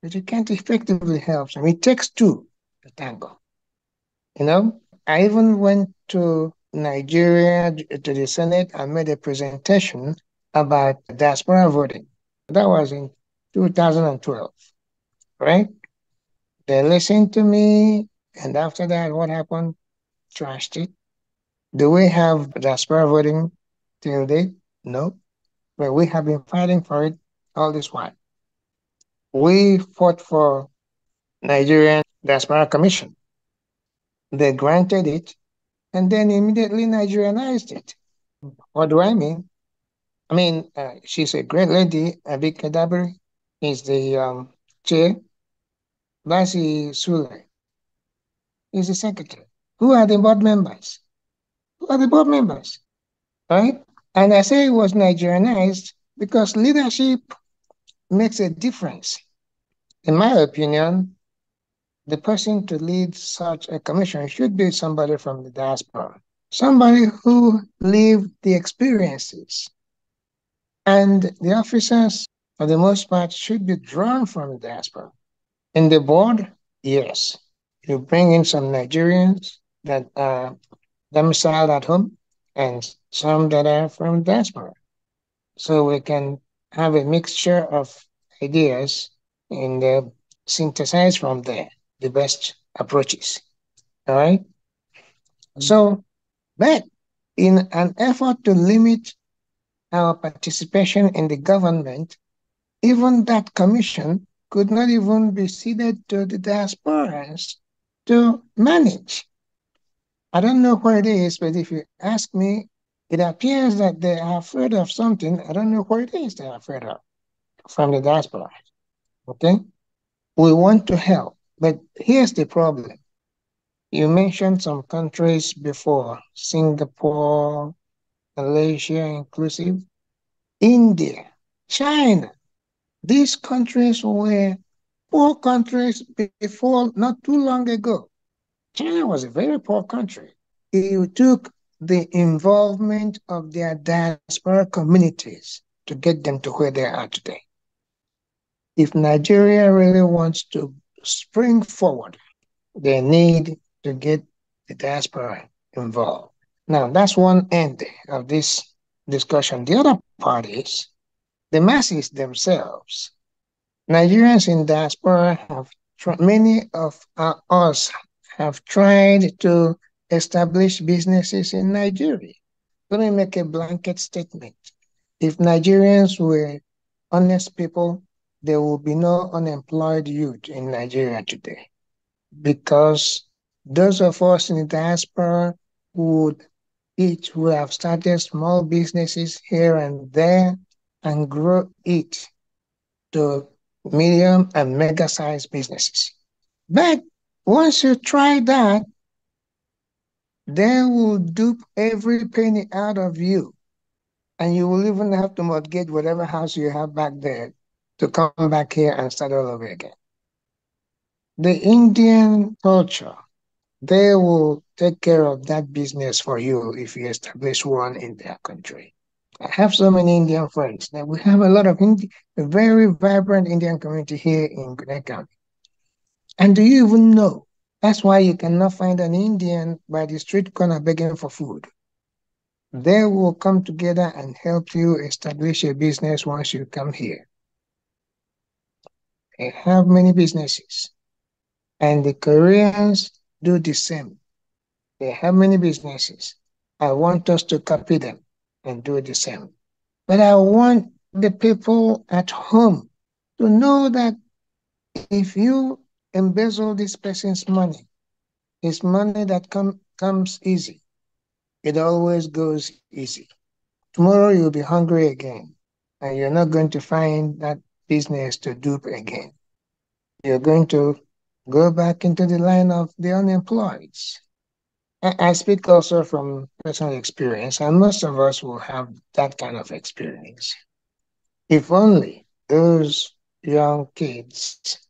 but you can't effectively help them. It takes two to tango. You know, I even went to Nigeria to the Senate and made a presentation about diaspora voting. That was in 2012, right? They listened to me, and after that, what happened? Trashed it. Do we have diaspora voting till date? No. But we have been fighting for it all this while. We fought for Nigerian Diaspora Commission. They granted it and then immediately Nigerianized it. What do I mean? I mean, uh, she's a great lady. Abike Dabiri is the um, chair. Basi Sule is the secretary. Who are the board members? Are the board members? Right? And I say it was Nigerianized because leadership makes a difference. In my opinion, the person to lead such a commission should be somebody from the diaspora, somebody who lived the experiences. And the officers, for the most part, should be drawn from the diaspora. In the board, yes. You bring in some Nigerians that are domiciled at home and some that are from diaspora. So we can have a mixture of ideas and uh, synthesize from there the best approaches. All right? So, but in an effort to limit our participation in the government, even that commission could not even be ceded to the diasporans to manage. I don't know what it is, but if you ask me, it appears that they are afraid of something. I don't know what it is they're afraid of from the diaspora. Okay? We want to help, but here's the problem. You mentioned some countries before, Singapore, Malaysia inclusive, India, China. These countries were poor countries before not too long ago. China was a very poor country. It took the involvement of their diaspora communities to get them to where they are today. If Nigeria really wants to spring forward, they need to get the diaspora involved. Now, that's one end of this discussion. The other part is the masses themselves. Nigerians in diaspora have, many of us have tried to establish businesses in Nigeria. Let me make a blanket statement. If Nigerians were honest people, there will be no unemployed youth in Nigeria today because those of us in the diaspora would each would have started small businesses here and there and grow it to medium and mega sized businesses. But once you try that, they will dupe every penny out of you. And you will even have to mortgage whatever house you have back there to come back here and start all over again. The Indian culture, they will take care of that business for you if you establish one in their country. I have so many Indian friends. We have a lot of Indi- a very vibrant Indian community here in Gwinnett County. And do you even know? That's why you cannot find an Indian by the street corner begging for food. They will come together and help you establish a business once you come here. They have many businesses. And the Koreans do the same. They have many businesses. I want us to copy them and do the same. But I want the people at home to know that if you embezzle this person's money, it's money that com- comes easy. It always goes easy. Tomorrow you'll be hungry again, and you're not going to find that business to dupe again. You're going to go back into the line of the unemployed. I speak also from personal experience, and most of us will have that kind of experience. If only those young kids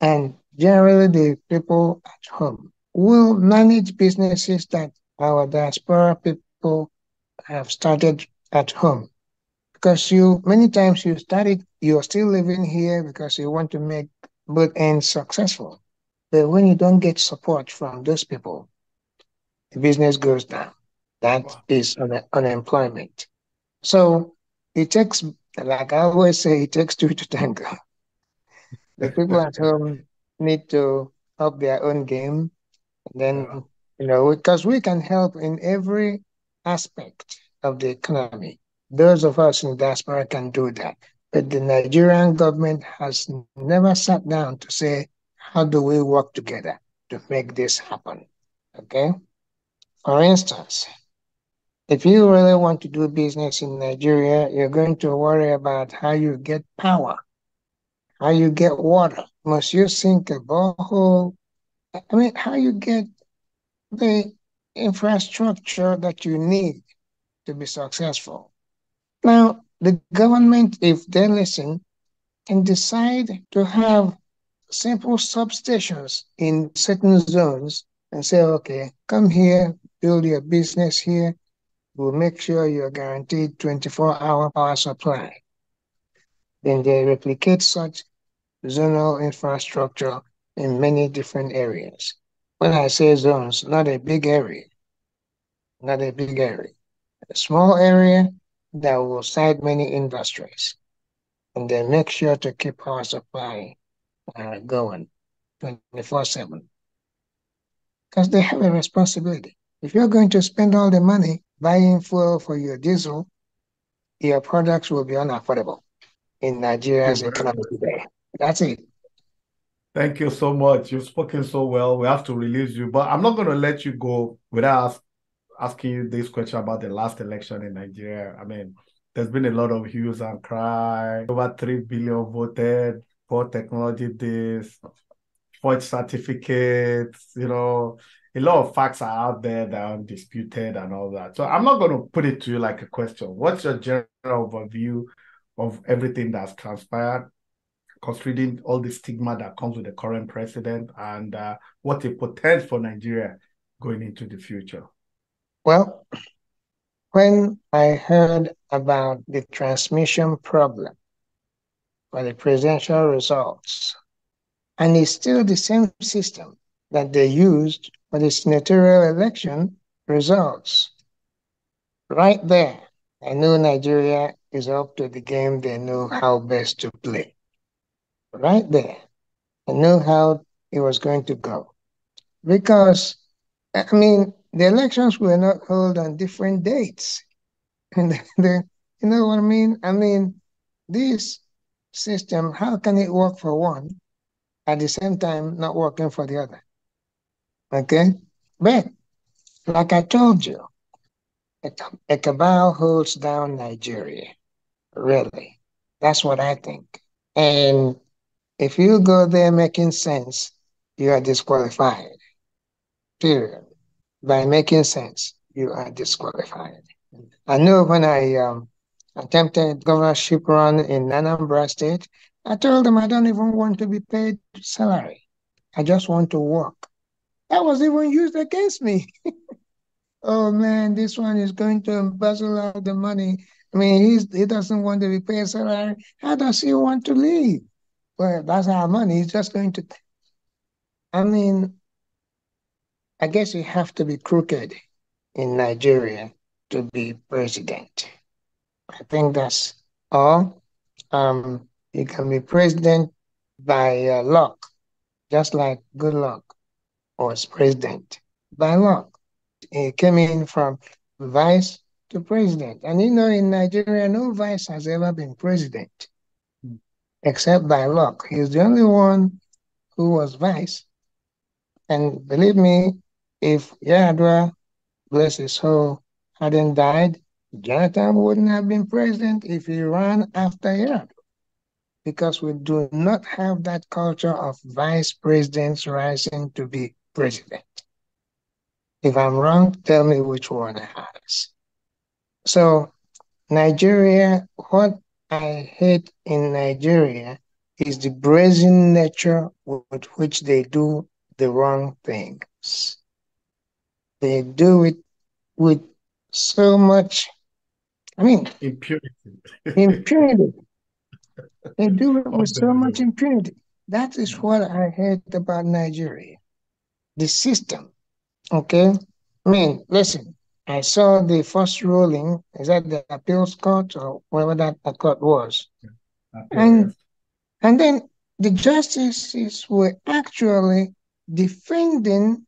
and generally the people at home will manage businesses that our diaspora people have started at home. Because you, many times you started, you're still living here because you want to make both ends successful. But when you don't get support from those people, the business goes down. That wow. is un- unemployment. So it takes, like I always say, it takes two to tango. The people at home need to up their own game. And then, you know, because we can help in every aspect of the economy. Those of us in diaspora can do that. But the Nigerian government has never sat down to say, how do we work together to make this happen? Okay? For instance, if you really want to do business in Nigeria, you're going to worry about how you get power, how you get water. Must you sink a borehole? I mean, how you get the infrastructure that you need to be successful. Now, the government, if they listen, can decide to have simple substations in certain zones and say, okay, come here, build your business here. We'll make sure you're guaranteed 24 hour power supply. Then they replicate such zonal infrastructure in many different areas. When I say zones, not a big area, not a big area, a small area that will site many industries and then make sure to keep our supply uh, going 24 7. Because they have a responsibility. If you're going to spend all the money buying fuel for your diesel, your products will be unaffordable in Nigeria's economy today. That's it. Thank you so much. You've spoken so well. We have to release you, but I'm not going to let you go without ask, asking you this question about the last election in Nigeria. I mean, there's been a lot of hues and cry. Over 3 billion voted for technology this, forged certificates, you know, a lot of facts are out there that are undisputed and all that. So I'm not going to put it to you like a question. What's your general overview of everything that's transpired, considering all the stigma that comes with the current president and uh, what it portends for Nigeria going into the future? Well, when I heard about the transmission problem for the presidential results, and it's still the same system that they used for the senatorial election results. Right there, I knew Nigeria is up to the game they know how best to play. Right there, I knew how it was going to go. Because, I mean, the elections were not held on different dates. And the, you know what I mean? I mean, this system, how can it work for one at the same time not working for the other? Okay? But, like I told you, a, a cabal holds down Nigeria. Really. That's what I think. And if you go there making sense, you are disqualified. Period. By making sense, you are disqualified. I know when I um, attempted governorship run in Anambra State, I told them I don't even want to be paid salary. I just want to work. That was even used against me. oh man, this one is going to embezzle out the money. I mean, he's, he doesn't want to be paid salary. How does he want to leave? Well, that's our money. He's just going to. I mean, I guess you have to be crooked in Nigeria to be president. I think that's all. Um, you can be president by uh, luck, just like Goodluck was president by luck. He came in from vice to president. And you know, in Nigeria, no vice has ever been president. Except by luck. He's the only one who was vice. And believe me, if Yar'Adua, bless his soul, hadn't died, Jonathan wouldn't have been president if he ran after Yar'Adua because we do not have that culture of vice presidents rising to be president. If I'm wrong, tell me which one has. So, Nigeria, what I hate in Nigeria is the brazen nature with which they do the wrong things. They do it with so much, I mean, impunity. impunity. They do it with so much impunity. That is what I hate about Nigeria the system. Okay? I mean, listen, I saw the first ruling, is that the appeals court or whatever that court was? Yeah. And and then the justices were actually defending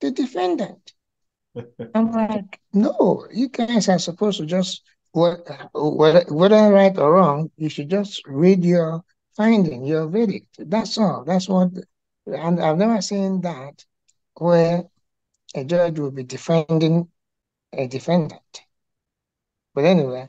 the defendant. I'm like, no, you guys are supposed to just whether, whether right or wrong, you should just read your finding, your verdict. That's all. That's what, and I've never seen that where a judge will be defending a defendant. But anyway,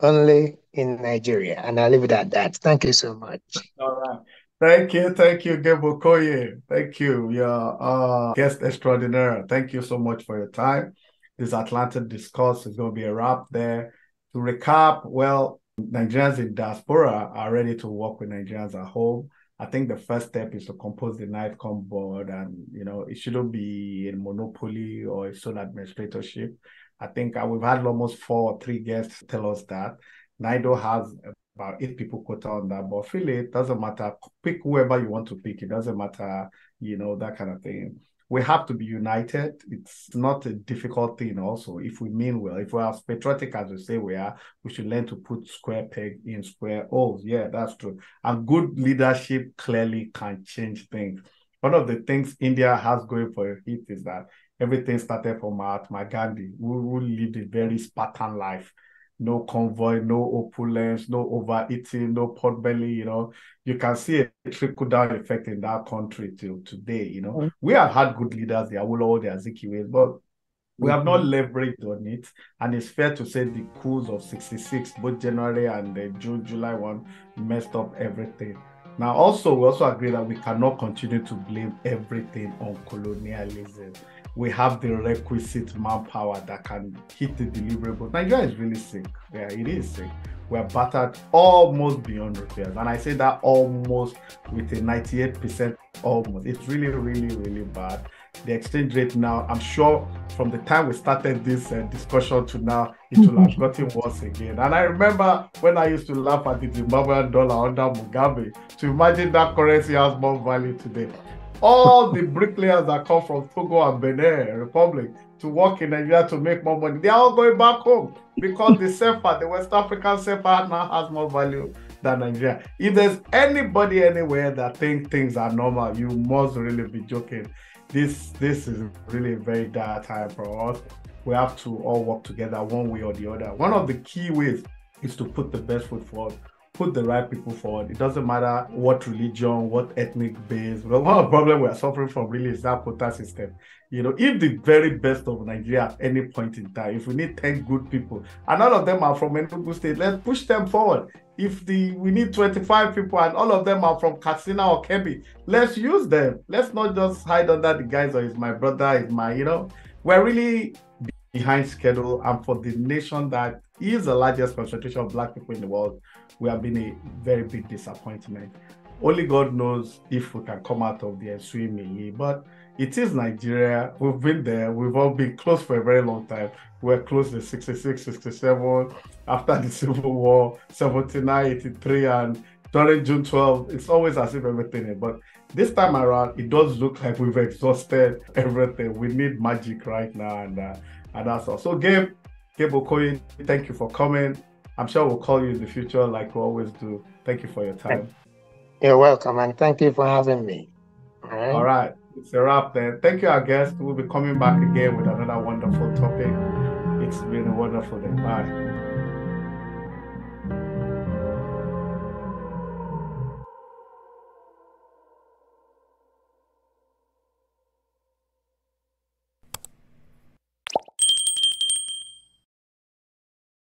only in Nigeria. And I'll leave it at that. Thank you so much. All right. Thank you. Thank you, Gabe Okoye. Thank you. Your uh, guest extraordinaire. Thank you so much for your time. This Atlantic discourse is going to be a wrap there. To recap, well, Nigerians in diaspora are ready to work with Nigerians at home. I think the first step is to compose the NIDCOM board, and you know it shouldn't be a monopoly or a sole administratorship. I think we've had almost four or three guests tell us that NIDO has about eight people quota on that. But really, it doesn't matter. Pick whoever you want to pick. It doesn't matter, you know, that kind of thing. We have to be united. It's not a difficult thing, also. If we mean well, if we are patriotic as we say we are, we should learn to put square peg in square holes. Yeah, that's true. And good leadership clearly can change things. One of the things India has going for it is that everything started from Mahatma Gandhi, who, who lived a very Spartan life no convoy, no opulence, no overeating, no pot belly, you know. You can see a trickle down effect in that country till today, you know. Mm-hmm. We have had good leaders, the Awolowo, the Azikiwe, but we have not mm-hmm. leveraged on it. And it's fair to say the coups of 66, both January and the June, July one, messed up everything. Now, also, we also agree that we cannot continue to blame everything on colonialism we have the requisite manpower that can hit the deliverable. Nigeria is really sick. Yeah, it is sick. We're battered almost beyond repairs. And I say that almost with a 98% almost. It's really, really, really bad. The exchange rate now, I'm sure from the time we started this uh, discussion to now, it will have gotten worse again. And I remember when I used to laugh at the Zimbabwean dollar under Mugabe, to imagine that currency has more value today all the bricklayers that come from Togo and Benin Republic to work in Nigeria to make more money, they are all going back home because the CFA, the West African CFA now has more value than Nigeria. If there's anybody anywhere that think things are normal, you must really be joking. This this is really a very dire time for us. We have to all work together one way or the other. One of the key ways is to put the best foot forward put the right people forward. It doesn't matter what religion, what ethnic base. Well, one of the problems we are suffering from really is that quota system. You know, if the very best of Nigeria at any point in time, if we need 10 good people, and all of them are from Enugu State, let's push them forward. If the we need 25 people and all of them are from Katsina or Kebbi, let's use them. Let's not just hide under the guise of is my brother, is my, you know, we're really behind schedule and for the nation that is the largest concentration of black people in the world we have been a very big disappointment. Only God knows if we can come out of the ensuing but it is Nigeria. We've been there. We've all been close for a very long time. We are close to 66, 67, after the Civil War, 79, 83, and during June 12. It's always as if everything is. But this time around, it does look like we've exhausted everything. We need magic right now, and uh, and that's all. So, Gabe, Gabe Okoye, thank you for coming. I'm sure we'll call you in the future like we always do. Thank you for your time. You're welcome, and thank you for having me. All right. All right. It's a wrap then. Thank you, our guest. We'll be coming back again with another wonderful topic. It's been a wonderful day. Bye.